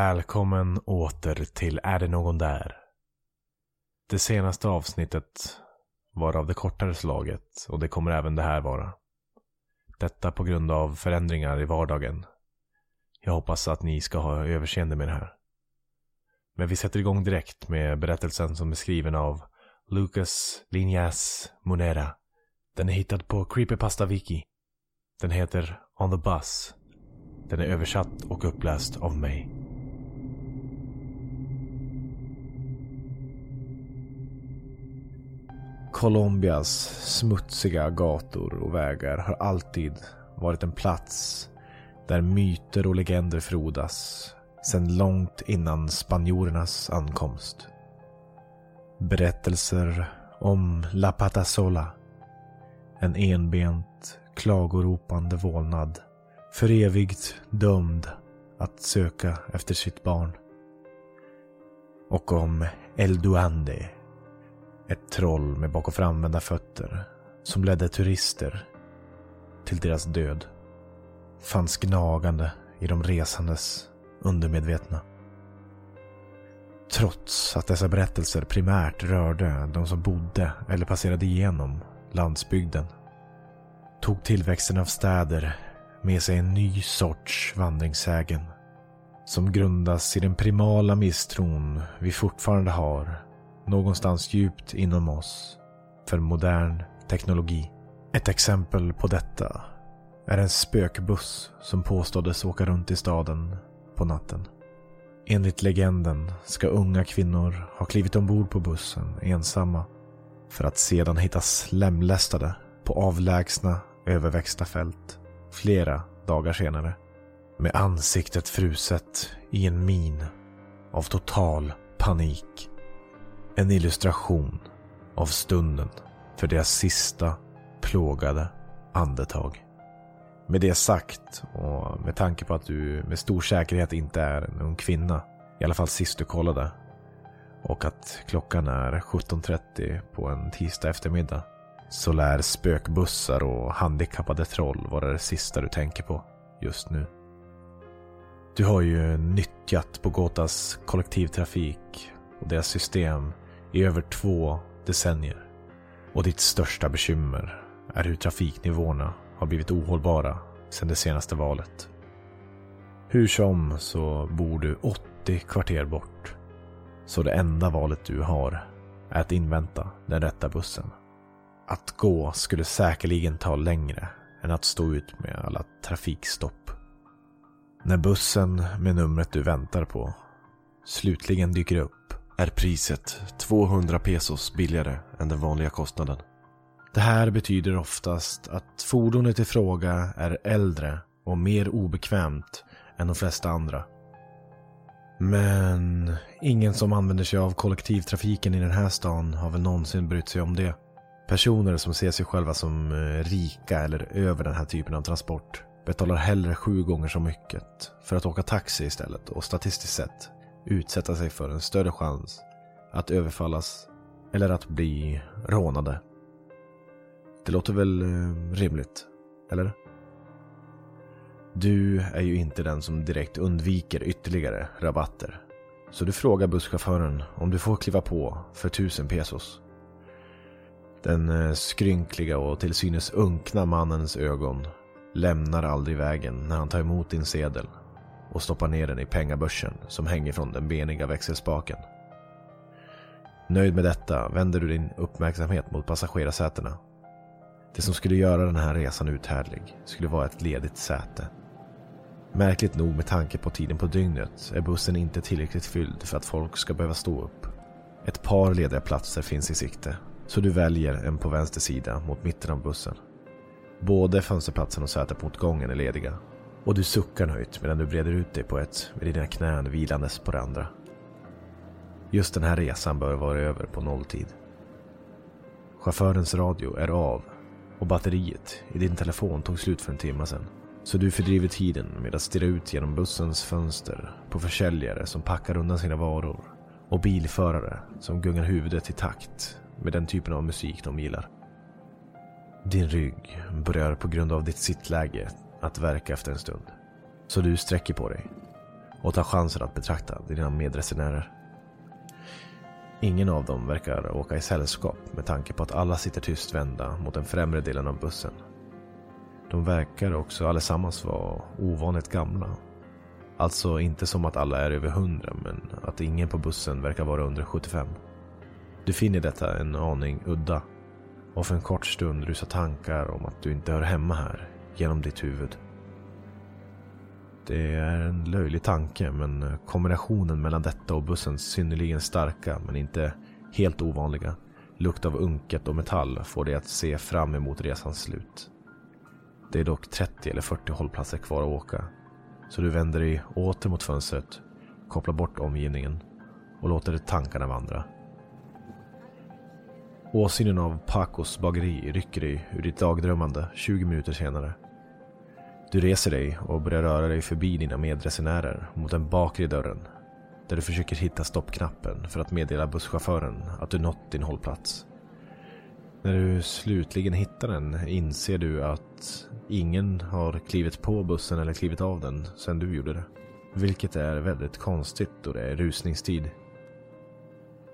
Välkommen åter till Är det någon där? Det senaste avsnittet var av det kortare slaget och det kommer även det här vara. Detta på grund av förändringar i vardagen. Jag hoppas att ni ska ha överseende med det här. Men vi sätter igång direkt med berättelsen som är skriven av Lucas Linjas Monera. Den är hittad på Creepypasta Wiki. Den heter On the Bus. Den är översatt och uppläst av mig. Colombias smutsiga gator och vägar har alltid varit en plats där myter och legender frodas sedan långt innan spanjorernas ankomst. Berättelser om La Patasola, en enbent klagoropande vålnad, för evigt dömd att söka efter sitt barn. Och om El Duande, ett troll med bak och framvända fötter som ledde turister till deras död. Fanns gnagande i de resandes undermedvetna. Trots att dessa berättelser primärt rörde de som bodde eller passerade igenom landsbygden tog tillväxten av städer med sig en ny sorts vandringssägen som grundas i den primala misstron vi fortfarande har någonstans djupt inom oss för modern teknologi. Ett exempel på detta är en spökbuss som påståddes åka runt i staden på natten. Enligt legenden ska unga kvinnor ha klivit ombord på bussen ensamma för att sedan hittas lemlästade på avlägsna överväxta fält flera dagar senare. Med ansiktet fruset i en min av total panik. En illustration av stunden för deras sista plågade andetag. Med det sagt och med tanke på att du med stor säkerhet inte är en ung kvinna, i alla fall sist du kollade, och att klockan är 17.30 på en tisdag eftermiddag, så lär spökbussar och handikappade troll vara det sista du tänker på just nu. Du har ju nyttjat Bogotas kollektivtrafik och deras system i över två decennier. Och ditt största bekymmer är hur trafiknivåerna har blivit ohållbara sedan det senaste valet. Hur som så bor du 80 kvarter bort. Så det enda valet du har är att invänta den rätta bussen. Att gå skulle säkerligen ta längre än att stå ut med alla trafikstopp. När bussen med numret du väntar på slutligen dyker upp är priset 200 pesos billigare än den vanliga kostnaden. Det här betyder oftast att fordonet i fråga är äldre och mer obekvämt än de flesta andra. Men ingen som använder sig av kollektivtrafiken i den här stan har väl någonsin brytt sig om det. Personer som ser sig själva som eh, rika eller över den här typen av transport betalar hellre sju gånger så mycket för att åka taxi istället och statistiskt sett utsätta sig för en större chans att överfallas eller att bli rånade. Det låter väl eh, rimligt, eller? Du är ju inte den som direkt undviker ytterligare rabatter. Så du frågar busschauffören om du får kliva på för tusen pesos. Den eh, skrynkliga och till synes unkna mannens ögon lämnar aldrig vägen när han tar emot din sedel och stoppar ner den i pengabörsen som hänger från den beniga växelspaken. Nöjd med detta vänder du din uppmärksamhet mot passagerarsätena. Det som skulle göra den här resan uthärdlig skulle vara ett ledigt säte. Märkligt nog med tanke på tiden på dygnet är bussen inte tillräckligt fylld för att folk ska behöva stå upp. Ett par lediga platser finns i sikte, så du väljer en på vänster sida mot mitten av bussen. Både fönsterplatsen och sätet mot gången är lediga. Och du suckar nöjt medan du breder ut dig på ett med dina knän vilandes på det andra. Just den här resan bör vara över på nolltid. Chaufförens radio är av och batteriet i din telefon tog slut för en timme sedan. Så du fördriver tiden med att stirra ut genom bussens fönster på försäljare som packar undan sina varor och bilförare som gungar huvudet i takt med den typen av musik de gillar. Din rygg börjar på grund av ditt sittläge att verka efter en stund. Så du sträcker på dig och tar chansen att betrakta dina medresenärer. Ingen av dem verkar åka i sällskap med tanke på att alla sitter tyst vända mot den främre delen av bussen. De verkar också allesammans vara ovanligt gamla. Alltså inte som att alla är över 100 men att ingen på bussen verkar vara under 75. Du finner detta en aning udda och för en kort stund rusar tankar om att du inte hör hemma här genom ditt huvud. Det är en löjlig tanke men kombinationen mellan detta och bussens synnerligen starka men inte helt ovanliga lukt av unket och metall får dig att se fram emot resans slut. Det är dock 30 eller 40 hållplatser kvar att åka. Så du vänder dig åter mot fönstret, kopplar bort omgivningen och låter tankarna vandra. Åsynen av Pacos bageri rycker dig ur ditt dagdrömmande 20 minuter senare. Du reser dig och börjar röra dig förbi dina medresenärer mot den bakre dörren. Där du försöker hitta stoppknappen för att meddela busschauffören att du nått din hållplats. När du slutligen hittar den inser du att ingen har klivit på bussen eller klivit av den sedan du gjorde det. Vilket är väldigt konstigt då det är rusningstid.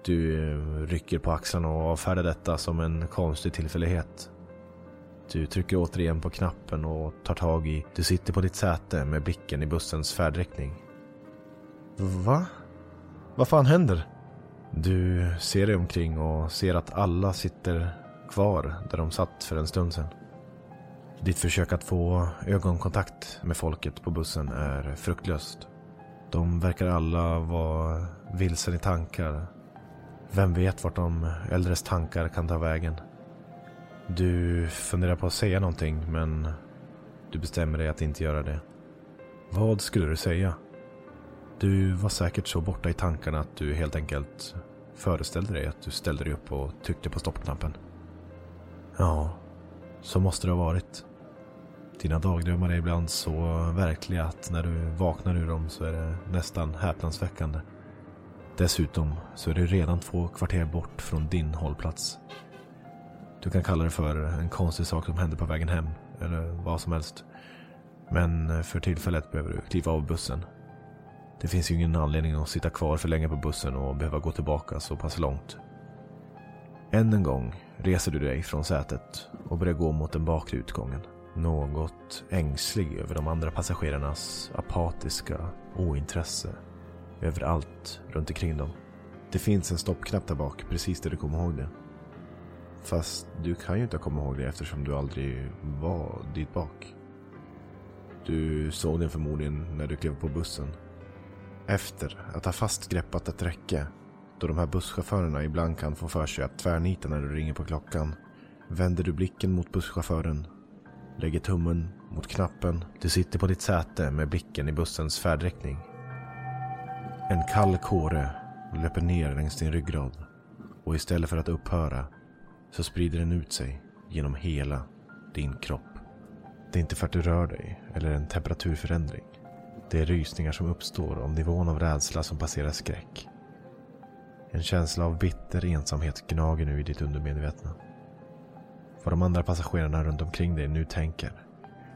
Du eh, rycker på axlarna och avfärdar detta som en konstig tillfällighet. Du trycker återigen på knappen och tar tag i... Du sitter på ditt säte med blicken i bussens färdriktning. Va? Vad fan händer? Du ser dig omkring och ser att alla sitter kvar där de satt för en stund sedan. Ditt försök att få ögonkontakt med folket på bussen är fruktlöst. De verkar alla vara vilsen i tankar. Vem vet vart de äldres tankar kan ta vägen? Du funderar på att säga någonting men du bestämmer dig att inte göra det. Vad skulle du säga? Du var säkert så borta i tankarna att du helt enkelt föreställde dig att du ställde dig upp och tryckte på stoppknappen. Ja, så måste det ha varit. Dina dagdrömmar är ibland så verkliga att när du vaknar ur dem så är det nästan häpnadsväckande. Dessutom så är du redan två kvarter bort från din hållplats. Du kan kalla det för en konstig sak som hände på vägen hem, eller vad som helst. Men eh, för tillfället behöver du kliva av bussen. Det finns ju ingen anledning att sitta kvar för länge på bussen och behöva gå tillbaka så pass långt. Än en gång reser du dig från sätet och börjar gå mot den bakre utgången. Något ängslig över de andra passagerarnas apatiska ointresse över allt runt omkring dem. Det finns en stoppknapp där bak, precis där du kommer ihåg det. Fast du kan ju inte komma ihåg det eftersom du aldrig var dit bak. Du såg den förmodligen när du klev på bussen. Efter att ha fast greppat ett räcke, då de här busschaufförerna ibland kan få för sig att tvärnita när du ringer på klockan, vänder du blicken mot busschauffören, lägger tummen mot knappen. Du sitter på ditt säte med blicken i bussens färdriktning. En kall kåre löper ner längs din ryggrad och istället för att upphöra så sprider den ut sig genom hela din kropp. Det är inte för att du rör dig eller en temperaturförändring. Det är rysningar som uppstår om nivån av rädsla som passerar skräck. En känsla av bitter ensamhet gnager nu i ditt undermedvetna. Vad de andra passagerarna runt omkring dig nu tänker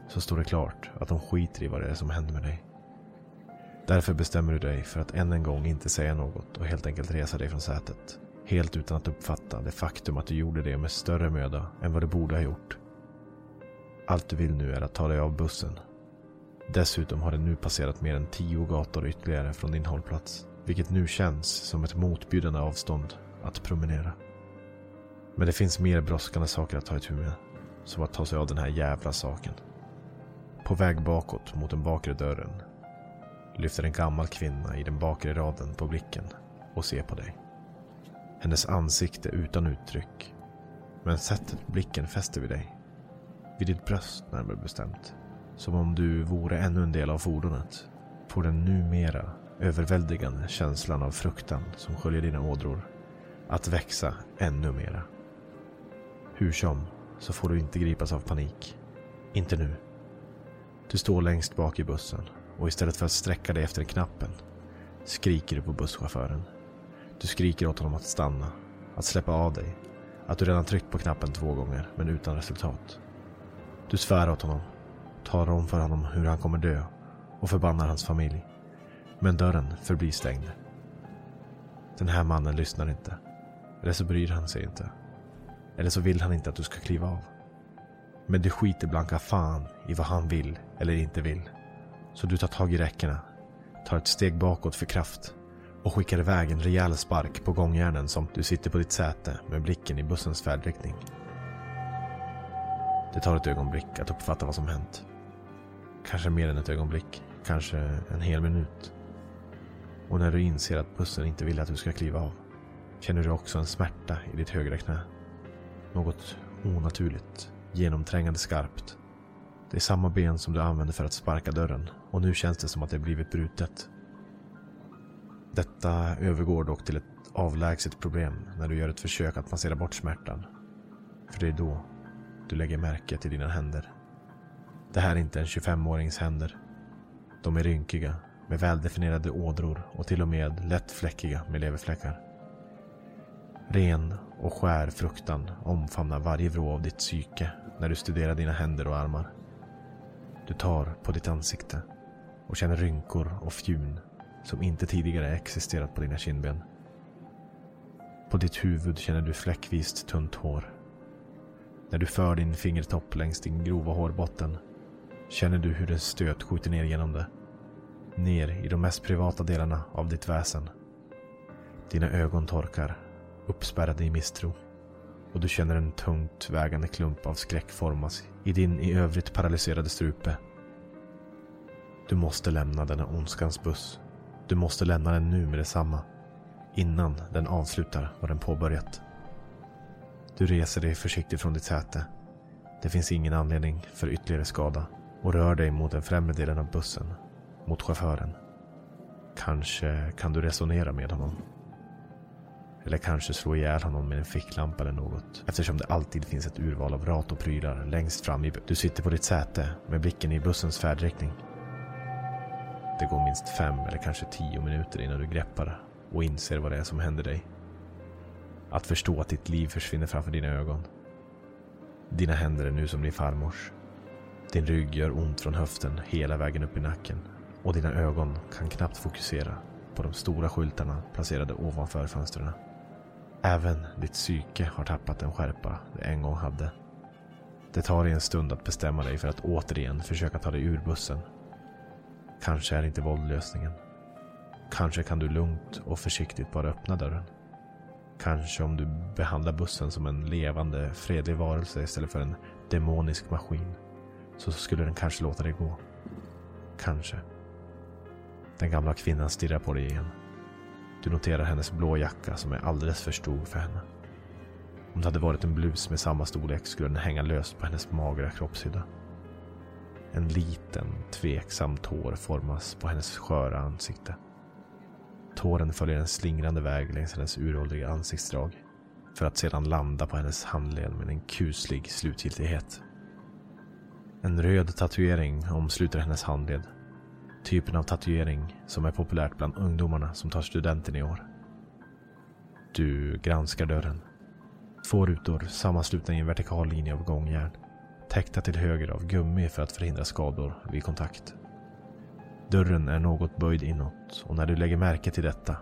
så står det klart att de skiter i vad det är som händer med dig. Därför bestämmer du dig för att än en gång inte säga något och helt enkelt resa dig från sätet. Helt utan att uppfatta det faktum att du gjorde det med större möda än vad du borde ha gjort. Allt du vill nu är att ta dig av bussen. Dessutom har det nu passerat mer än tio gator ytterligare från din hållplats. Vilket nu känns som ett motbjudande avstånd att promenera. Men det finns mer brådskande saker att ta itu med. Som att ta sig av den här jävla saken. På väg bakåt mot den bakre dörren lyfter en gammal kvinna i den bakre raden på blicken och ser på dig. Hennes ansikte utan uttryck. Men sättet blicken fäster vid dig. Vid ditt bröst närmare bestämt. Som om du vore ännu en del av fordonet. Får den numera överväldigande känslan av fruktan som sköljer dina ådror att växa ännu mera. Hur som så får du inte gripas av panik. Inte nu. Du står längst bak i bussen och istället för att sträcka dig efter knappen skriker du på busschauffören. Du skriker åt honom att stanna, att släppa av dig, att du redan tryckt på knappen två gånger men utan resultat. Du svär åt honom, talar om för honom hur han kommer dö och förbannar hans familj. Men dörren förblir stängd. Den här mannen lyssnar inte. Eller så bryr han sig inte. Eller så vill han inte att du ska kliva av. Men du skiter blanka fan i vad han vill eller inte vill. Så du tar tag i räckena, tar ett steg bakåt för kraft och skickar iväg en rejäl spark på gångjärnen som du sitter på ditt säte med blicken i bussens färdriktning. Det tar ett ögonblick att uppfatta vad som hänt. Kanske mer än ett ögonblick, kanske en hel minut. Och när du inser att bussen inte vill att du ska kliva av känner du också en smärta i ditt högra knä. Något onaturligt, genomträngande skarpt. Det är samma ben som du använde för att sparka dörren och nu känns det som att det blivit brutet. Detta övergår dock till ett avlägset problem när du gör ett försök att massera bort smärtan. För det är då du lägger märke till dina händer. Det här är inte en 25-årings händer. De är rynkiga, med väldefinierade ådror och till och med lätt fläckiga med leverfläckar. Ren och skär fruktan omfamnar varje vrå av ditt psyke när du studerar dina händer och armar. Du tar på ditt ansikte och känner rynkor och fjun som inte tidigare existerat på dina kindben. På ditt huvud känner du fläckvist tunt hår. När du för din fingertopp längs din grova hårbotten känner du hur en stöt skjuter ner genom det. Ner i de mest privata delarna av ditt väsen. Dina ögon torkar, uppspärrade i misstro. Och du känner en tungt vägande klump av skräck formas i din i övrigt paralyserade strupe. Du måste lämna denna ondskans buss. Du måste lämna den nu med detsamma. Innan den avslutar vad den påbörjat. Du reser dig försiktigt från ditt säte. Det finns ingen anledning för ytterligare skada och rör dig mot den främre delen av bussen. Mot chauffören. Kanske kan du resonera med honom. Eller kanske slå ihjäl honom med en ficklampa eller något. Eftersom det alltid finns ett urval av rat och prylar längst fram i... Du sitter på ditt säte med blicken i bussens färdriktning. Det går minst fem eller kanske tio minuter innan du greppar och inser vad det är som händer dig. Att förstå att ditt liv försvinner framför dina ögon. Dina händer är nu som din farmors. Din rygg gör ont från höften hela vägen upp i nacken och dina ögon kan knappt fokusera på de stora skyltarna placerade ovanför fönstren. Även ditt psyke har tappat den skärpa det en gång hade. Det tar dig en stund att bestämma dig för att återigen försöka ta dig ur bussen. Kanske är inte våld lösningen. Kanske kan du lugnt och försiktigt bara öppna dörren. Kanske om du behandlar bussen som en levande, fredlig varelse istället för en demonisk maskin. Så skulle den kanske låta dig gå. Kanske. Den gamla kvinnan stirrar på dig igen. Du noterar hennes blå jacka som är alldeles för stor för henne. Om det hade varit en blus med samma storlek skulle den hänga löst på hennes magra kroppshydda. En liten, tveksam tår formas på hennes sköra ansikte. Tåren följer en slingrande väg längs hennes uråldriga ansiktsdrag. För att sedan landa på hennes handled med en kuslig slutgiltighet. En röd tatuering omsluter hennes handled. Typen av tatuering som är populärt bland ungdomarna som tar studenten i år. Du granskar dörren. Två rutor sammanslutna i en vertikal linje av gångjärn. Täckta till höger av gummi för att förhindra skador vid kontakt. Dörren är något böjd inåt och när du lägger märke till detta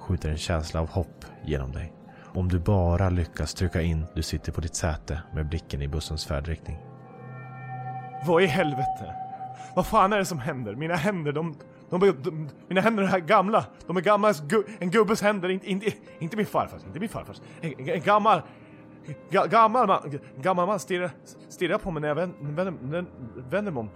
skjuter en känsla av hopp genom dig. Om du bara lyckas trycka in du sitter på ditt säte med blicken i bussens färdriktning. vad i helvete? Vad fan är det som händer? Mina händer, de... de, de, de mina händer är gamla. De är gamla, gu, en gubbes händer, inte, inte, inte min farfars, inte min farfars. En, en gammal... Ga, gammal man, gammal man stirrar, stirrar på mig när jag vänder, vänder, vänder mig om.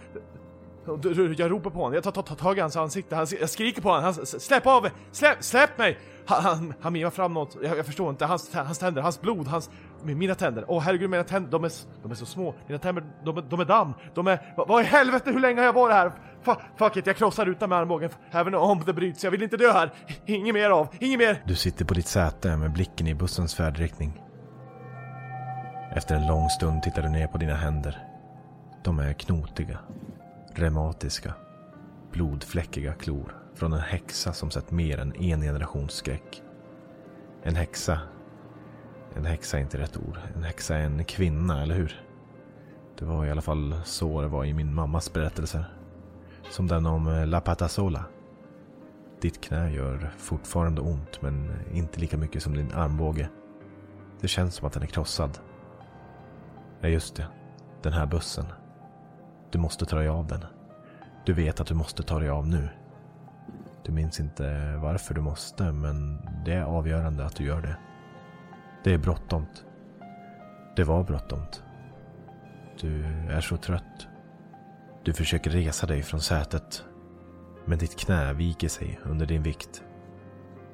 Jag ropar på honom, jag tar, tar, tar tag i hans ansikte, han, jag skriker på honom, han, släpp av mig, släpp, släpp mig! Han, han, han mimar fram något, jag, jag, förstår inte, hans, hans tänder, hans blod, hans, mina tänder, åh oh, herregud mina tänder, de är, de är så små, mina tänder, de, de är damm, de är, vad, vad i helvete, hur länge har jag varit här? F fuck it, jag krossar rutan med armbågen, även om det bryts, jag vill inte dö här, inget mer av, inget mer! Du sitter på ditt säte med blicken i bussens färdriktning. Efter en lång stund tittar du ner på dina händer. De är knotiga, reumatiska, blodfläckiga klor från en häxa som sett mer än en generations skräck. En häxa. En häxa är inte rätt ord. En häxa är en kvinna, eller hur? Det var i alla fall så det var i min mammas berättelser. Som den om eh, La Patasola. Ditt knä gör fortfarande ont, men inte lika mycket som din armbåge. Det känns som att den är krossad. Ja, just det. Den här bussen. Du måste ta dig av den. Du vet att du måste ta dig av nu. Du minns inte varför du måste, men det är avgörande att du gör det. Det är bråttom. Det var bråttom. Du är så trött. Du försöker resa dig från sätet. Men ditt knä viker sig under din vikt.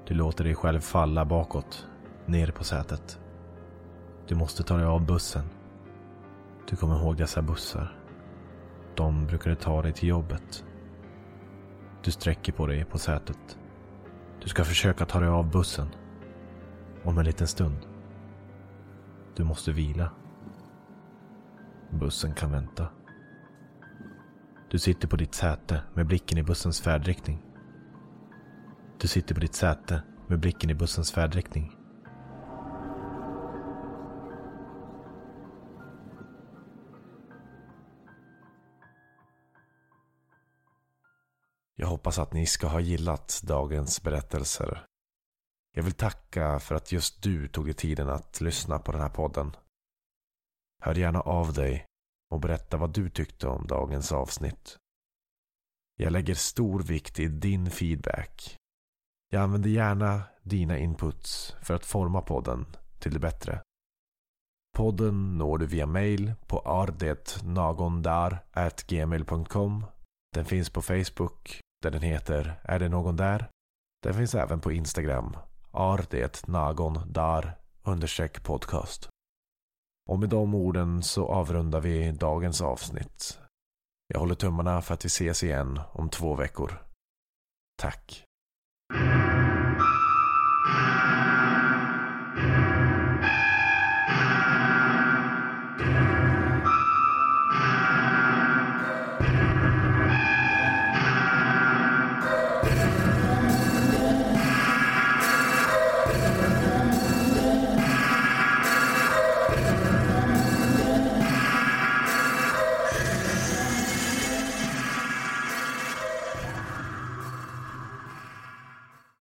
Du låter dig själv falla bakåt, ner på sätet. Du måste ta dig av bussen. Du kommer ihåg dessa bussar. De brukade ta dig till jobbet. Du sträcker på dig på sätet. Du ska försöka ta dig av bussen. Om en liten stund. Du måste vila. Bussen kan vänta. Du sitter på ditt säte med blicken i bussens färdriktning. Du sitter på ditt säte med blicken i bussens färdriktning. Hoppas att ni ska ha gillat dagens berättelser. Jag vill tacka för att just du tog dig tiden att lyssna på den här podden. Hör gärna av dig och berätta vad du tyckte om dagens avsnitt. Jag lägger stor vikt i din feedback. Jag använder gärna dina inputs för att forma podden till det bättre. Podden når du via mail på ardetnagondar.gmail.com Den finns på Facebook där den heter Är det någon där? Den finns även på Instagram. Ardet nagon podcast. Och med de orden så avrundar vi dagens avsnitt. Jag håller tummarna för att vi ses igen om två veckor. Tack.